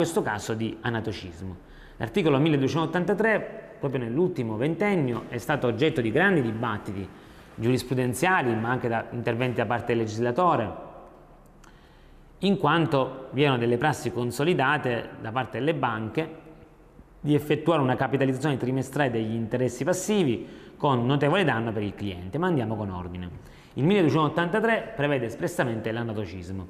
questo caso di anatocismo. L'articolo 1283, proprio nell'ultimo ventennio, è stato oggetto di grandi dibattiti giurisprudenziali, ma anche da interventi da parte del legislatore, in quanto vi erano delle prassi consolidate da parte delle banche di effettuare una capitalizzazione trimestrale degli interessi passivi con notevole danno per il cliente. Ma andiamo con ordine. Il 1283 prevede espressamente l'anatocismo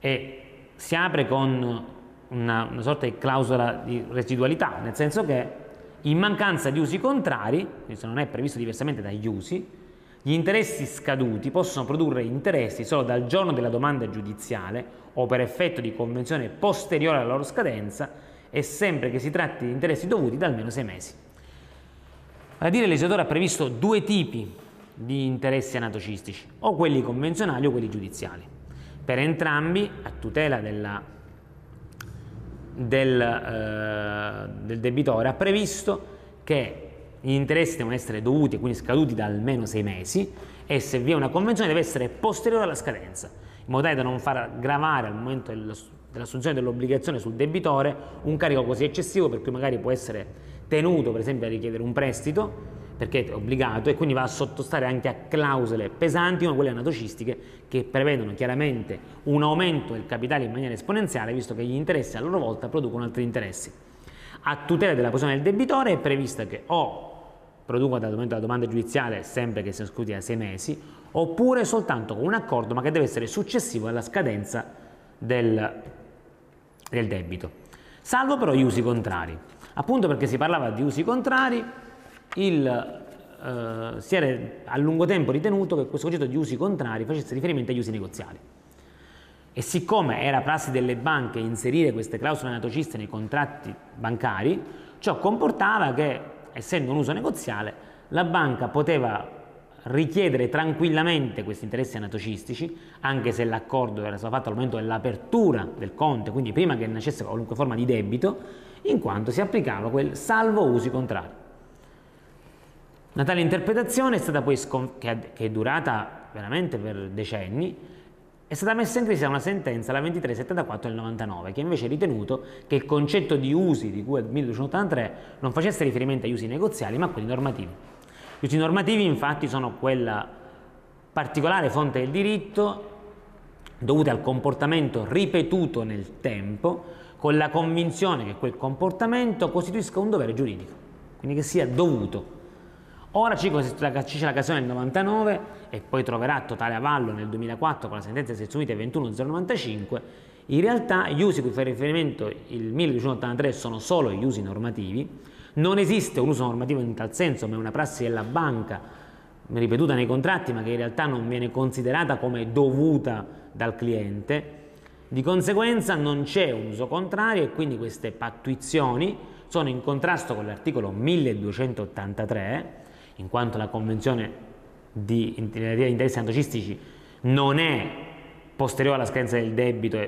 e si apre con una, una sorta di clausola di residualità, nel senso che in mancanza di usi contrari, questo non è previsto diversamente dagli usi, gli interessi scaduti possono produrre interessi solo dal giorno della domanda giudiziale o per effetto di convenzione posteriore alla loro scadenza e sempre che si tratti di interessi dovuti da almeno sei mesi. A dire il legislatore ha previsto due tipi di interessi anatocistici, o quelli convenzionali o quelli giudiziali. Per entrambi, a tutela della del, eh, del debitore ha previsto che gli interessi devono essere dovuti e quindi scaduti da almeno sei mesi e se vi è una convenzione deve essere posteriore alla scadenza, in modo tale da non far gravare al momento dell'assunzione dell'obbligazione sul debitore un carico così eccessivo per cui magari può essere tenuto per esempio a richiedere un prestito perché è obbligato e quindi va a sottostare anche a clausole pesanti come quelle anatocistiche che prevedono chiaramente un aumento del capitale in maniera esponenziale visto che gli interessi a loro volta producono altri interessi. A tutela della posizione del debitore è prevista che o producono dal momento della domanda giudiziale sempre che siano scusi da sei mesi oppure soltanto con un accordo ma che deve essere successivo alla scadenza del, del debito. Salvo però gli usi contrari. Appunto perché si parlava di usi contrari il, eh, si era a lungo tempo ritenuto che questo concetto di usi contrari facesse riferimento agli usi negoziali. E siccome era prassi delle banche inserire queste clausole anatociste nei contratti bancari, ciò comportava che, essendo un uso negoziale, la banca poteva richiedere tranquillamente questi interessi anatocistici, anche se l'accordo era stato fatto al momento dell'apertura del conto, quindi prima che nascesse qualunque forma di debito, in quanto si applicava quel salvo usi contrari. Una tale interpretazione è che, è durata veramente per decenni, è stata messa in crisi da una sentenza, la 2374 del 99, che invece ha ritenuto che il concetto di usi di cui al 1283 non facesse riferimento agli usi negoziali, ma a quelli normativi. Gli usi normativi infatti sono quella particolare fonte del diritto dovuta al comportamento ripetuto nel tempo, con la convinzione che quel comportamento costituisca un dovere giuridico, quindi che sia dovuto Ora ci c'è la cassazione del 99 e poi troverà totale avallo nel 2004 con la sentenza di sezione unite 21095. In realtà gli usi cui fa riferimento il 1283 sono solo gli usi normativi, non esiste un uso normativo in tal senso, ma è una prassi della banca ripetuta nei contratti, ma che in realtà non viene considerata come dovuta dal cliente. Di conseguenza non c'è un uso contrario e quindi queste pattuizioni sono in contrasto con l'articolo 1283 in quanto la convenzione di interessi antocistici non è posteriore alla scadenza del debito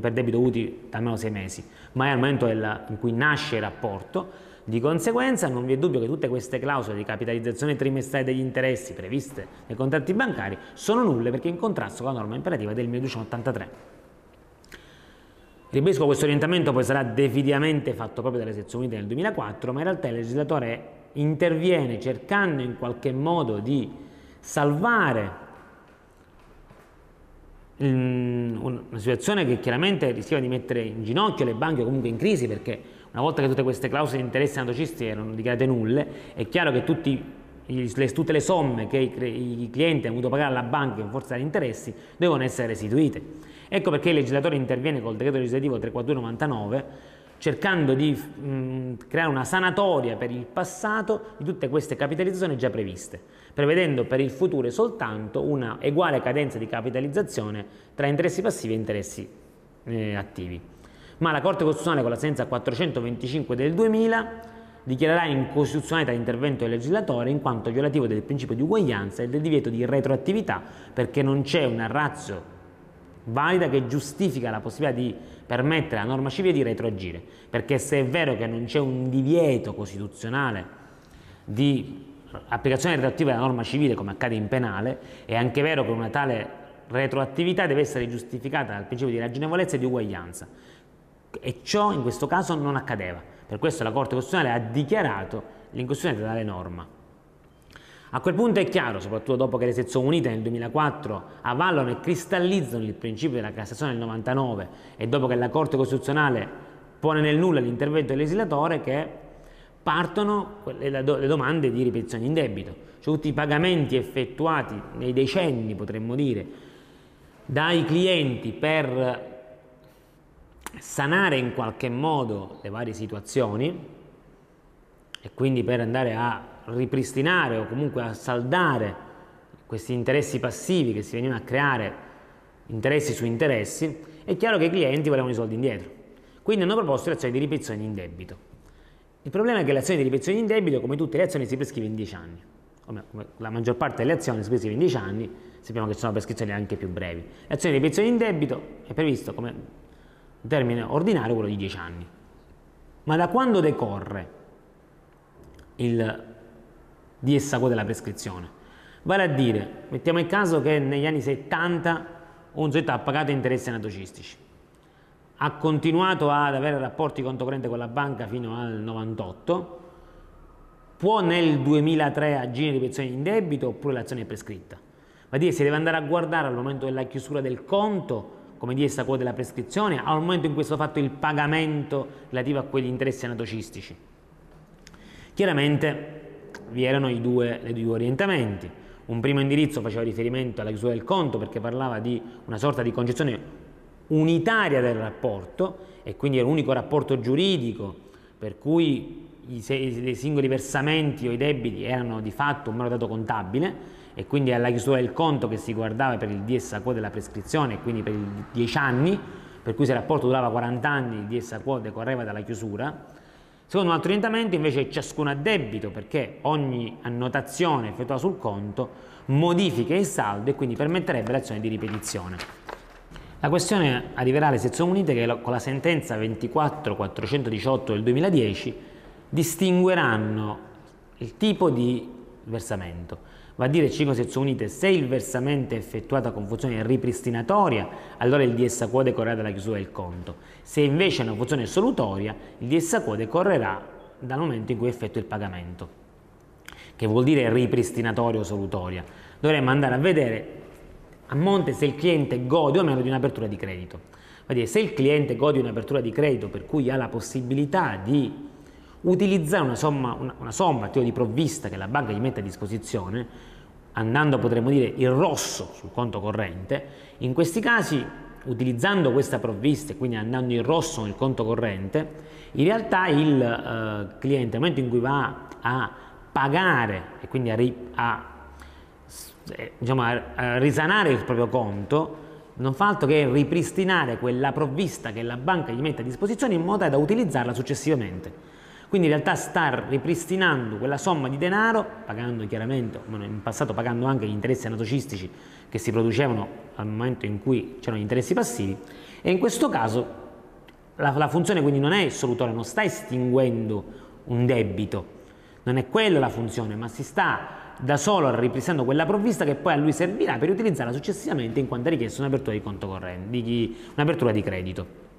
per debito utili da almeno sei mesi, ma è al momento in cui nasce il rapporto. Di conseguenza non vi è dubbio che tutte queste clausole di capitalizzazione trimestrale degli interessi previste nei contratti bancari sono nulle perché in contrasto con la norma imperativa del 1283. Ribadisco questo orientamento poi sarà definitivamente fatto proprio dalle sezioni unite nel 2004, ma in realtà il legislatore interviene cercando in qualche modo di salvare una situazione che chiaramente rischiava di mettere in ginocchio le banche comunque in crisi perché una volta che tutte queste clausole di interessi anatocisti erano dichiarate nulle è chiaro che tutti, tutte le somme che i, clienti hanno dovuto pagare alla banca in forza degli interessi devono essere restituite. Ecco perché il legislatore interviene col decreto legislativo 34299 cercando di mh, mm, creare una sanatoria per il passato di tutte queste capitalizzazioni già previste, prevedendo per il futuro soltanto una uguale cadenza di capitalizzazione tra interessi passivi e interessi eh, attivi. Ma la Corte Costituzionale con la sentenza 425 del 2000 dichiarerà incostituzionalità l'intervento del legislatore in quanto violativo del principio di uguaglianza e del divieto di retroattività perché non c'è una razza valida che giustifica la possibilità di permettere alla norma civile di retroagire, perché se è vero che non c'è un divieto costituzionale di applicazione retroattiva della norma civile come accade in penale, è anche vero che una tale retroattività deve essere giustificata dal principio di ragionevolezza e di uguaglianza. e ciò in questo caso non accadeva. Per questo la Corte Costituzionale ha dichiarato l'incostituzionalità delle norma. A quel punto è chiaro, soprattutto dopo che le sezioni unite nel 2004 avallano e cristallizzano il principio della Cassazione del 99 e dopo che la Corte Costituzionale pone nel nulla l'intervento del legislatore, che partono le, domande di ripetizione in debito, cioè tutti i pagamenti effettuati nei decenni, potremmo dire, dai clienti per sanare in qualche modo le varie situazioni e quindi per andare a ripristinare o comunque a saldare questi interessi passivi che si venivano a creare interessi su interessi, è chiaro che i clienti volevano i soldi indietro. Quindi hanno proposto l'azione di ripetizione in debito. Il problema è che l'azione di ripetizione in debito, come tutte le azioni, si prescrive in 10 anni. Come la maggior parte delle azioni si prescrive in 10 anni, sappiamo che ci sono prescrizioni anche più brevi. L'azione di ripetizione in debito è previsto come termine ordinario quello di 10 anni. Ma da quando decorre il di essa della prescrizione. Vale a dire, mettiamo il caso che negli anni 70 un soggetto ha pagato interessi anatocistici, ha continuato ad avere rapporti conto corrente con la banca fino al 98, può nel 2003 agire in ripetizione in debito oppure l'azione è prescritta. Va a dire, si deve andare a guardare al momento della chiusura del conto come di essa quota della prescrizione, al momento in cui è stato fatto il pagamento relativo a quegli interessi anatocistici. Chiaramente vi erano i due, i due orientamenti. Un primo indirizzo faceva riferimento alla chiusura del conto perché parlava di una sorta di concezione unitaria del rapporto e quindi era un unico rapporto giuridico per cui i, i singoli versamenti o i debiti erano di fatto un mero dato contabile e quindi alla chiusura del conto che si guardava per il DS a quo della prescrizione quindi per i 10 anni, per cui se il rapporto durava 40 anni il DS a quo decorreva dalla chiusura Secondo un altro orientamento invece ciascuno a debito perché ogni annotazione effettuata sul conto modifica il saldo e quindi permetterebbe l'azione di ripetizione. La questione arriverà alle sezioni unite che con la sentenza 24418 del 2010 distingueranno il tipo di versamento va a dire 5 sezioni unite, se il versamento è effettuato con funzione ripristinatoria, allora il DS quo decorrerà dalla chiusura del conto. Se invece è una funzione solutoria, il DS quo decorrerà dal momento in cui effettua il pagamento. Che vuol dire ripristinatorio o solutoria? Dovremmo andare a vedere a monte se il cliente gode o meno di un'apertura di credito. Va a dire, se il cliente gode di un'apertura di credito per cui ha la possibilità di utilizzare una somma, una, una somma di provvista che la banca gli mette a disposizione, andando potremmo dire il rosso sul conto corrente, in questi casi utilizzando questa provvista e quindi andando in rosso nel conto corrente, in realtà il eh, cliente nel momento in cui va a pagare e quindi a, ri, a, eh, diciamo, a risanare il proprio conto, non fa altro che ripristinare quella provvista che la banca gli mette a disposizione in modo da utilizzarla successivamente. Quindi in realtà sta ripristinando quella somma di denaro, pagando chiaramente, in passato pagando anche gli interessi anatocistici che si producevano al momento in cui c'erano gli interessi passivi, e in questo caso la, la funzione quindi non è solutoria, non sta estinguendo un debito, non è quella la funzione, ma si sta da solo ripristinando quella provvista che poi a lui servirà per utilizzarla successivamente in quanto è richiesto un'apertura di conto corrente, di, un'apertura di credito.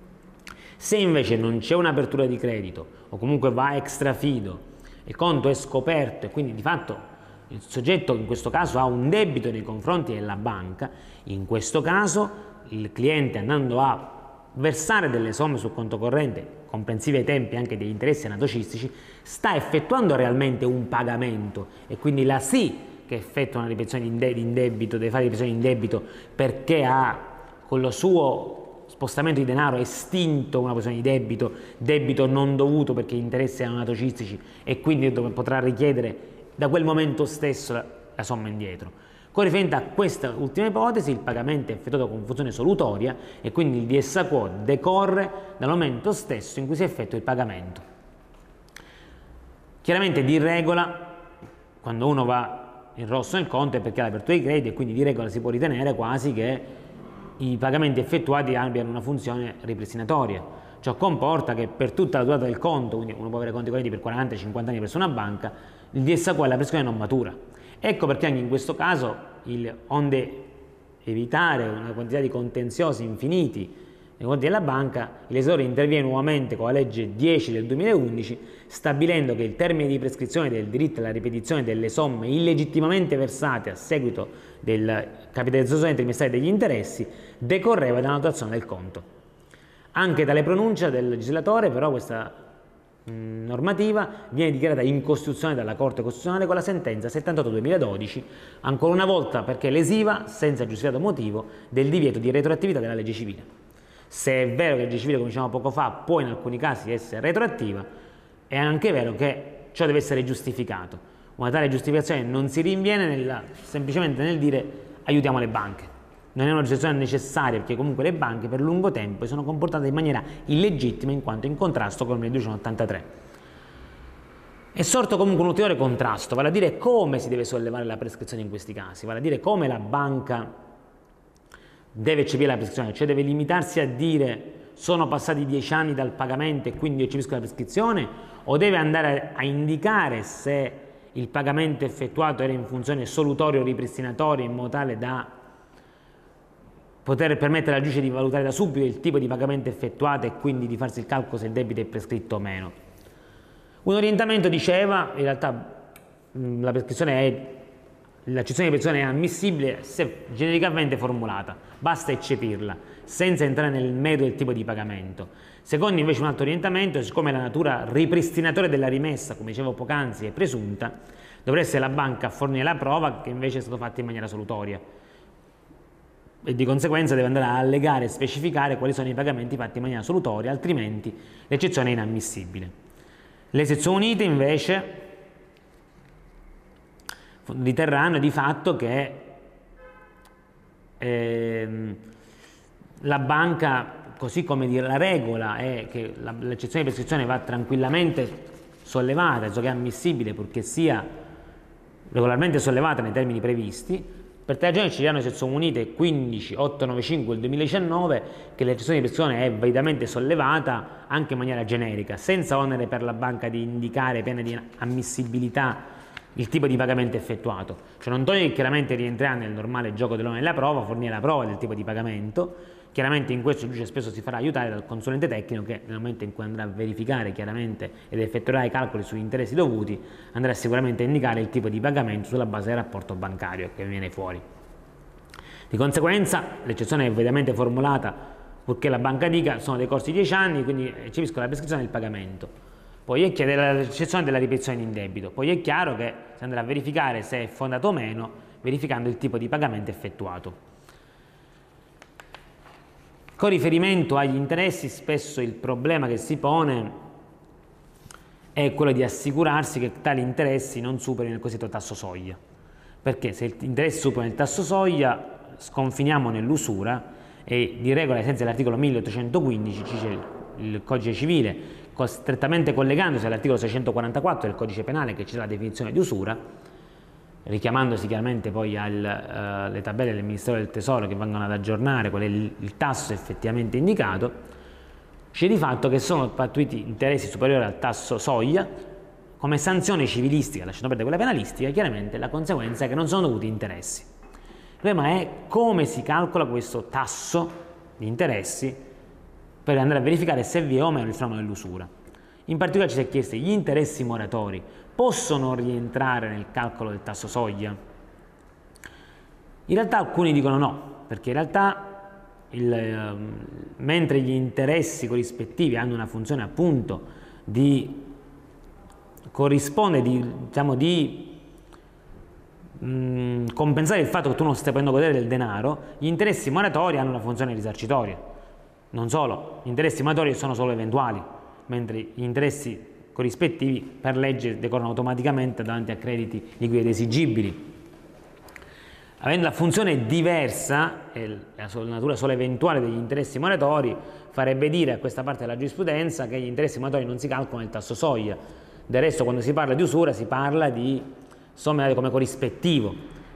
Se invece non c'è un'apertura di credito o comunque va extra fido, il conto è scoperto e quindi di fatto il soggetto in questo caso ha un debito nei confronti della banca, in questo caso il cliente andando a versare delle somme sul conto corrente, comprensive ai tempi anche degli interessi anatocistici, sta effettuando realmente un pagamento. E quindi la sì che effettua una ripetizione in debito, deve fare ripetizione in debito perché ha con lo suo spostamento di denaro estinto una posizione di debito, debito non dovuto perché gli interessi erano anatocistici e quindi potrà richiedere da quel momento stesso la, la somma indietro. Con riferimento a questa ultima ipotesi, il pagamento è effettuato con funzione solutoria e quindi il DS quo decorre dal momento stesso in cui si effettua il pagamento. Chiaramente di regola, quando uno va in rosso nel conto è perché ha l'apertura di credito e quindi di regola si può ritenere quasi che i pagamenti effettuati abbiano una funzione ripristinatoria. Ciò comporta che per tutta la durata del conto, quindi uno può avere conti correnti per 40-50 anni presso una banca, il DSA quale la prescrizione non matura. Ecco perché anche in questo caso, il, onde evitare una quantità di contenziosi infiniti nei confronti della banca, il interviene nuovamente con la legge 10 del 2011, stabilendo che il termine di prescrizione del diritto alla ripetizione delle somme illegittimamente versate a seguito del capitalizzazione trimestrale degli interessi decorreva da dall'annotazione del conto. Anche tale pronuncia del legislatore, però, questa mh, normativa viene dichiarata incostituzionale dalla Corte Costituzionale con la sentenza 78-2012, ancora una volta perché lesiva, senza giustificato motivo, del divieto di retroattività della legge civile. Se è vero che legge civile, come dicevamo poco fa, può in alcuni casi essere retroattiva, è anche vero che ciò deve essere giustificato. Una tale giustificazione non si rinviene nella, semplicemente nel dire aiutiamo le banche. Non è una giustificazione necessaria perché comunque le banche per lungo tempo si sono comportate in maniera illegittima in quanto in contrasto con il 1283. È sorto comunque un ulteriore contrasto, vale a dire come si deve sollevare la prescrizione in questi casi, vale a dire come la banca deve eccepire la prescrizione, cioè deve limitarsi a dire sono passati dieci anni dal pagamento e quindi eccepisco la prescrizione o deve andare a indicare se il pagamento effettuato era in funzione solutoria o ripristinatoria in modo tale da poter permettere al giudice di valutare da subito il tipo di pagamento effettuato e quindi di farsi il calcolo se il debito è prescritto o meno. Un orientamento diceva, in realtà la prescrizione è L'accezione di persona è ammissibile se genericamente formulata, basta eccepirla, senza entrare nel merito del tipo di pagamento. Secondo invece un altro orientamento, siccome la natura ripristinatoria della rimessa, come dicevo poc'anzi, è presunta, dovrebbe essere la banca a fornire la prova che invece è stato fatto in maniera solutoria e di conseguenza deve andare a allegare e specificare quali sono i pagamenti fatti in maniera solutoria, altrimenti l'eccezione è inammissibile. Le sezioni unite invece riterranno di fatto che ehm, la banca, così come la regola è che l'eccezione di prescrizione va tranquillamente sollevata, ciò che è ammissibile purché sia regolarmente sollevata nei termini previsti, per tale ragione ci diranno le sezioni unite 15895 del 2019 che l'eccezione di prescrizione è validamente sollevata anche in maniera generica, senza onere per la banca di indicare pene di ammissibilità il tipo di pagamento effettuato. Cioè non toglie che chiaramente rientrerà nel normale gioco dell'onere della prova, fornire la prova del tipo di pagamento, chiaramente in questo il giudice spesso si farà aiutare dal consulente tecnico che nel momento in cui andrà a verificare chiaramente ed effettuerà i calcoli sugli interessi dovuti, andrà sicuramente a indicare il tipo di pagamento sulla base del rapporto bancario che viene fuori. Di conseguenza l'eccezione è ovviamente formulata purché la banca dica sono dei corsi di 10 anni, quindi eccepisco la prescrizione del pagamento poi è chiaro la ricezione della ripetizione in debito, poi è chiaro che si andrà a verificare se è fondato o meno verificando il tipo di pagamento effettuato. Con riferimento agli interessi spesso il problema che si pone è quello di assicurarsi che tali interessi non superino il cosiddetto tasso soglia, perché se gli interessi superano il tasso soglia sconfiniamo nell'usura e di regola ai sensi dell'articolo 1815 ci dice il codice civile strettamente collegandosi all'articolo 644 del codice penale che dà la definizione di usura, richiamandosi chiaramente poi alle uh, tabelle del Ministero del Tesoro che vengono ad aggiornare qual è il, il tasso effettivamente indicato, c'è di fatto che sono pattuiti interessi superiori al tasso soglia come sanzione civilistica, lasciando perdere quella penalistica, chiaramente la conseguenza è che non sono dovuti interessi. Il problema è come si calcola questo tasso di interessi per andare a verificare se vi è o meno il fenomeno dell'usura. In particolare ci si è chiesto gli interessi moratori possono rientrare nel calcolo del tasso soglia? In realtà alcuni dicono no, perché in realtà il, eh, mentre gli interessi corrispettivi hanno una funzione appunto di corrisponde di, diciamo, di mh, compensare il fatto che tu non stai potendo godere del denaro, gli interessi moratori hanno una funzione risarcitoria. Non solo, gli interessi matori sono solo eventuali, mentre gli interessi corrispettivi per legge decorrono automaticamente davanti a crediti liquidi esigibili. Avendo la funzione diversa e la natura solo eventuale degli interessi moratori, farebbe dire a questa parte della giurisprudenza che gli interessi moratori non si calcolano nel tasso soglia. Del resto quando si parla di usura si parla di somme come corrispettivo,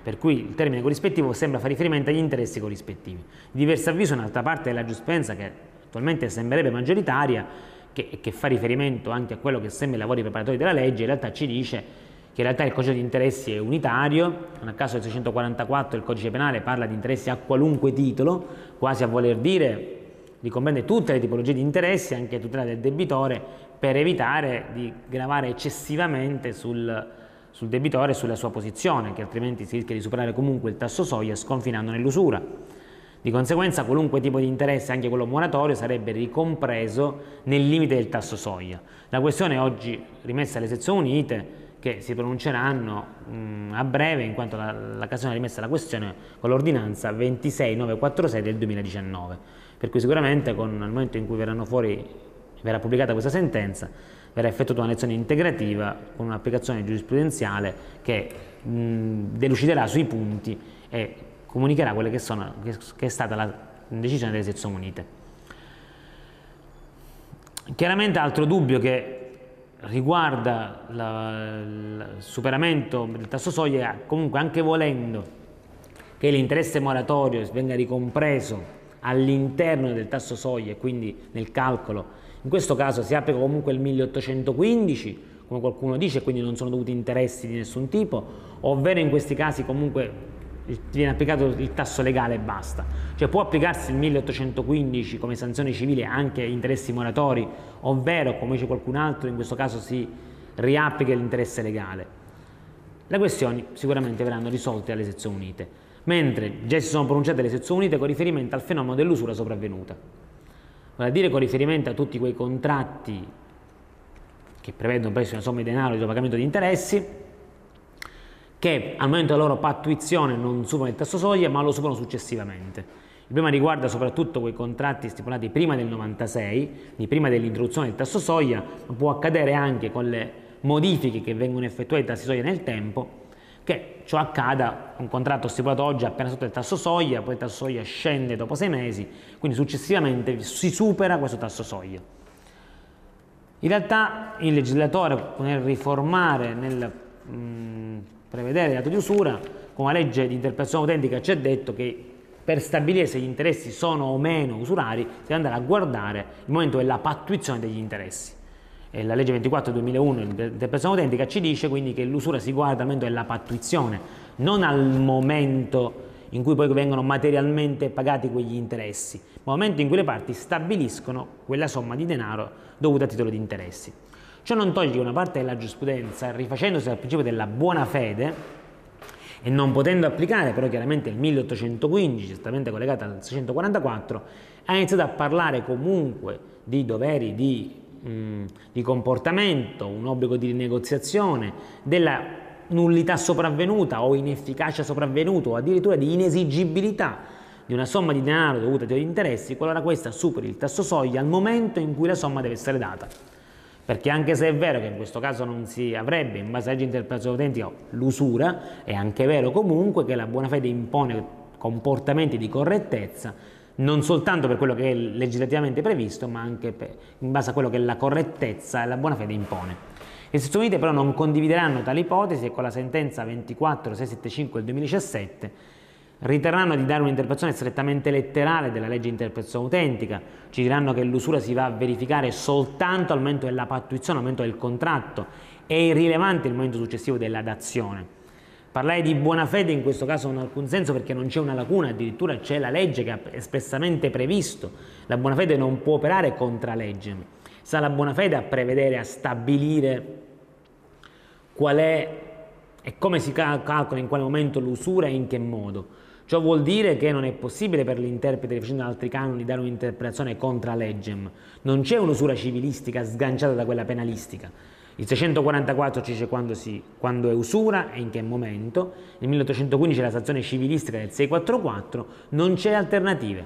per cui il termine corrispettivo sembra fare riferimento agli interessi corrispettivi. Di diverso avviso un'altra parte della giustizia che attualmente sembrerebbe maggioritaria, che, che, fa riferimento anche a quello che sembra i lavori preparatori della legge, in realtà ci dice che in realtà il codice di interessi è unitario, non a caso del 644 il codice penale parla di interessi a qualunque titolo, quasi a voler dire ricomprende tutte le tipologie di interessi, anche tutela del debitore, per evitare di gravare eccessivamente sul, sul debitore e sulla sua posizione, che altrimenti si rischia di superare comunque il tasso soglia sconfinando nell'usura. Di conseguenza qualunque tipo di interesse, anche quello moratorio, sarebbe ricompreso nel limite del tasso soglia. La questione è oggi rimessa alle sezioni unite che si pronunceranno mh, a breve in quanto Cassazione ha rimessa la questione con l'ordinanza 26946 del 2019 per cui sicuramente con, nel momento in cui fuori, verrà pubblicata questa sentenza verrà effettuata una lezione integrativa con un'applicazione giurisprudenziale che mh, deluciderà sui punti e comunicherà quella che, sono, che, che è stata la decisione delle sezioni unite. Chiaramente altro dubbio che riguarda il superamento del tasso soglia, comunque anche volendo che l'interesse moratorio venga ricompreso all'interno del tasso soglia e quindi nel calcolo, in questo caso si applica comunque il 1815, come qualcuno dice, quindi non sono dovuti interessi di nessun tipo, ovvero in questi casi comunque viene applicato il tasso legale e basta. Cioè può applicarsi il 1815 come sanzione civile anche interessi moratori, ovvero, come dice qualcun altro, in questo caso si riapplica l'interesse legale. Le questioni sicuramente verranno risolte alle sezioni unite, mentre già si sono pronunciate le sezioni unite con riferimento al fenomeno dell'usura sopravvenuta. Vale a dire con riferimento a tutti quei contratti che prevedono presso una somma di denaro di pagamento di interessi, che al momento della loro pattuizione non superano il tasso soglia ma lo superano successivamente. Il problema riguarda soprattutto quei contratti stipulati prima del 96, di prima dell'introduzione del tasso soglia, ma può accadere anche con le modifiche che vengono effettuate ai tassi soglia nel tempo, che ciò accada un contratto stipulato oggi appena sotto il tasso soglia, poi il tasso soglia scende dopo sei mesi, quindi successivamente si supera questo tasso soglia. In realtà il legislatore nel riformare, nel mh, prevedere il dato di usura, con la legge di interpretazione autentica ci ha detto che per stabilire se gli interessi sono o meno usurari si deve andare a guardare il momento della pattuizione degli interessi. E la legge 24 2001 di interpretazione autentica ci dice quindi che l'usura si guarda al momento della pattuizione, non al momento in cui poi vengono materialmente pagati quegli interessi, ma al momento in cui le parti stabiliscono quella somma di denaro dovuta a titolo di interessi. Ciò non toglie che una parte della giurisprudenza, rifacendosi al principio della buona fede e non potendo applicare però chiaramente il 1815, certamente collegato al 644, ha iniziato a parlare comunque di doveri di, mm, di comportamento, un obbligo di negoziazione, della nullità sopravvenuta o inefficacia sopravvenuta o addirittura di inesigibilità di una somma di denaro dovuta ai interessi qualora questa superi il tasso soglia al momento in cui la somma deve essere data. Perché anche se è vero che in questo caso non si avrebbe in base a legge interpretazione autentica l'usura, è anche vero comunque che la buona fede impone comportamenti di correttezza non soltanto per quello che è legislativamente previsto, ma anche per, in base a quello che la correttezza e la buona fede impone. Le Stati Uniti però non condivideranno tale ipotesi e con la sentenza 24675 del 2017 riterranno di dare un'interpretazione strettamente letterale della legge di interpretazione autentica, ci diranno che l'usura si va a verificare soltanto al momento della pattuizione, al momento del contratto, è irrilevante il momento successivo della dazione. Parlare di buona fede in questo caso non ha alcun senso perché non c'è una lacuna, addirittura c'è la legge che ha espressamente previsto. La buona fede non può operare contra legge. Sta la buona fede a prevedere, a stabilire qual è e come si calcola in quale momento l'usura e in che modo. Ciò vuol dire che non è possibile per l'interprete, rifacendo altri canoni, dare un'interpretazione contra legem. Non c'è un'usura civilistica sganciata da quella penalistica. Il 644 ci dice quando, si, quando, è usura e in che momento, nel 1815 la sanzione civilistica del 644, non c'è alternative.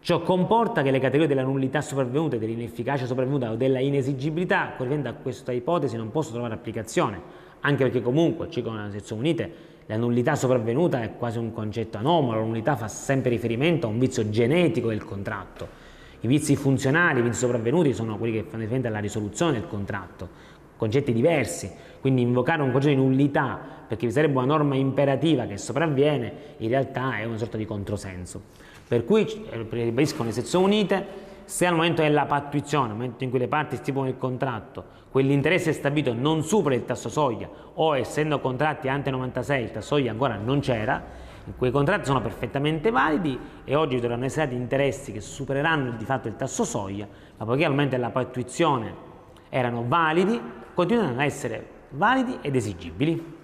Ciò comporta che le categorie della nullità sopravvenuta, dell'inefficacia sopravvenuta o della inesigibilità, corrispondendo a questa ipotesi, non possono trovare applicazione, anche perché comunque, ci con le sezioni unite, la nullità sopravvenuta è quasi un concetto anomalo, la nullità fa sempre riferimento a un vizio genetico del contratto. I vizi funzionali, i vizi sopravvenuti sono quelli che fanno riferimento alla risoluzione del contratto, concetti diversi, quindi invocare un concetto di nullità perché vi sarebbe una norma imperativa che sopravviene, in realtà è una sorta di controsenso. Per cui, eh, ribadiscono le sezioni unite, se al momento della pattuizione, al momento in cui le parti stipulano il contratto, quell'interesse stabilito non supera il tasso soglia o essendo contratti ante 96 il tasso soglia ancora non c'era, quei contratti sono perfettamente validi e oggi dovranno essere dati interessi che supereranno di fatto il tasso soglia, ma poiché al momento della pattuizione erano validi, continuano a essere validi ed esigibili.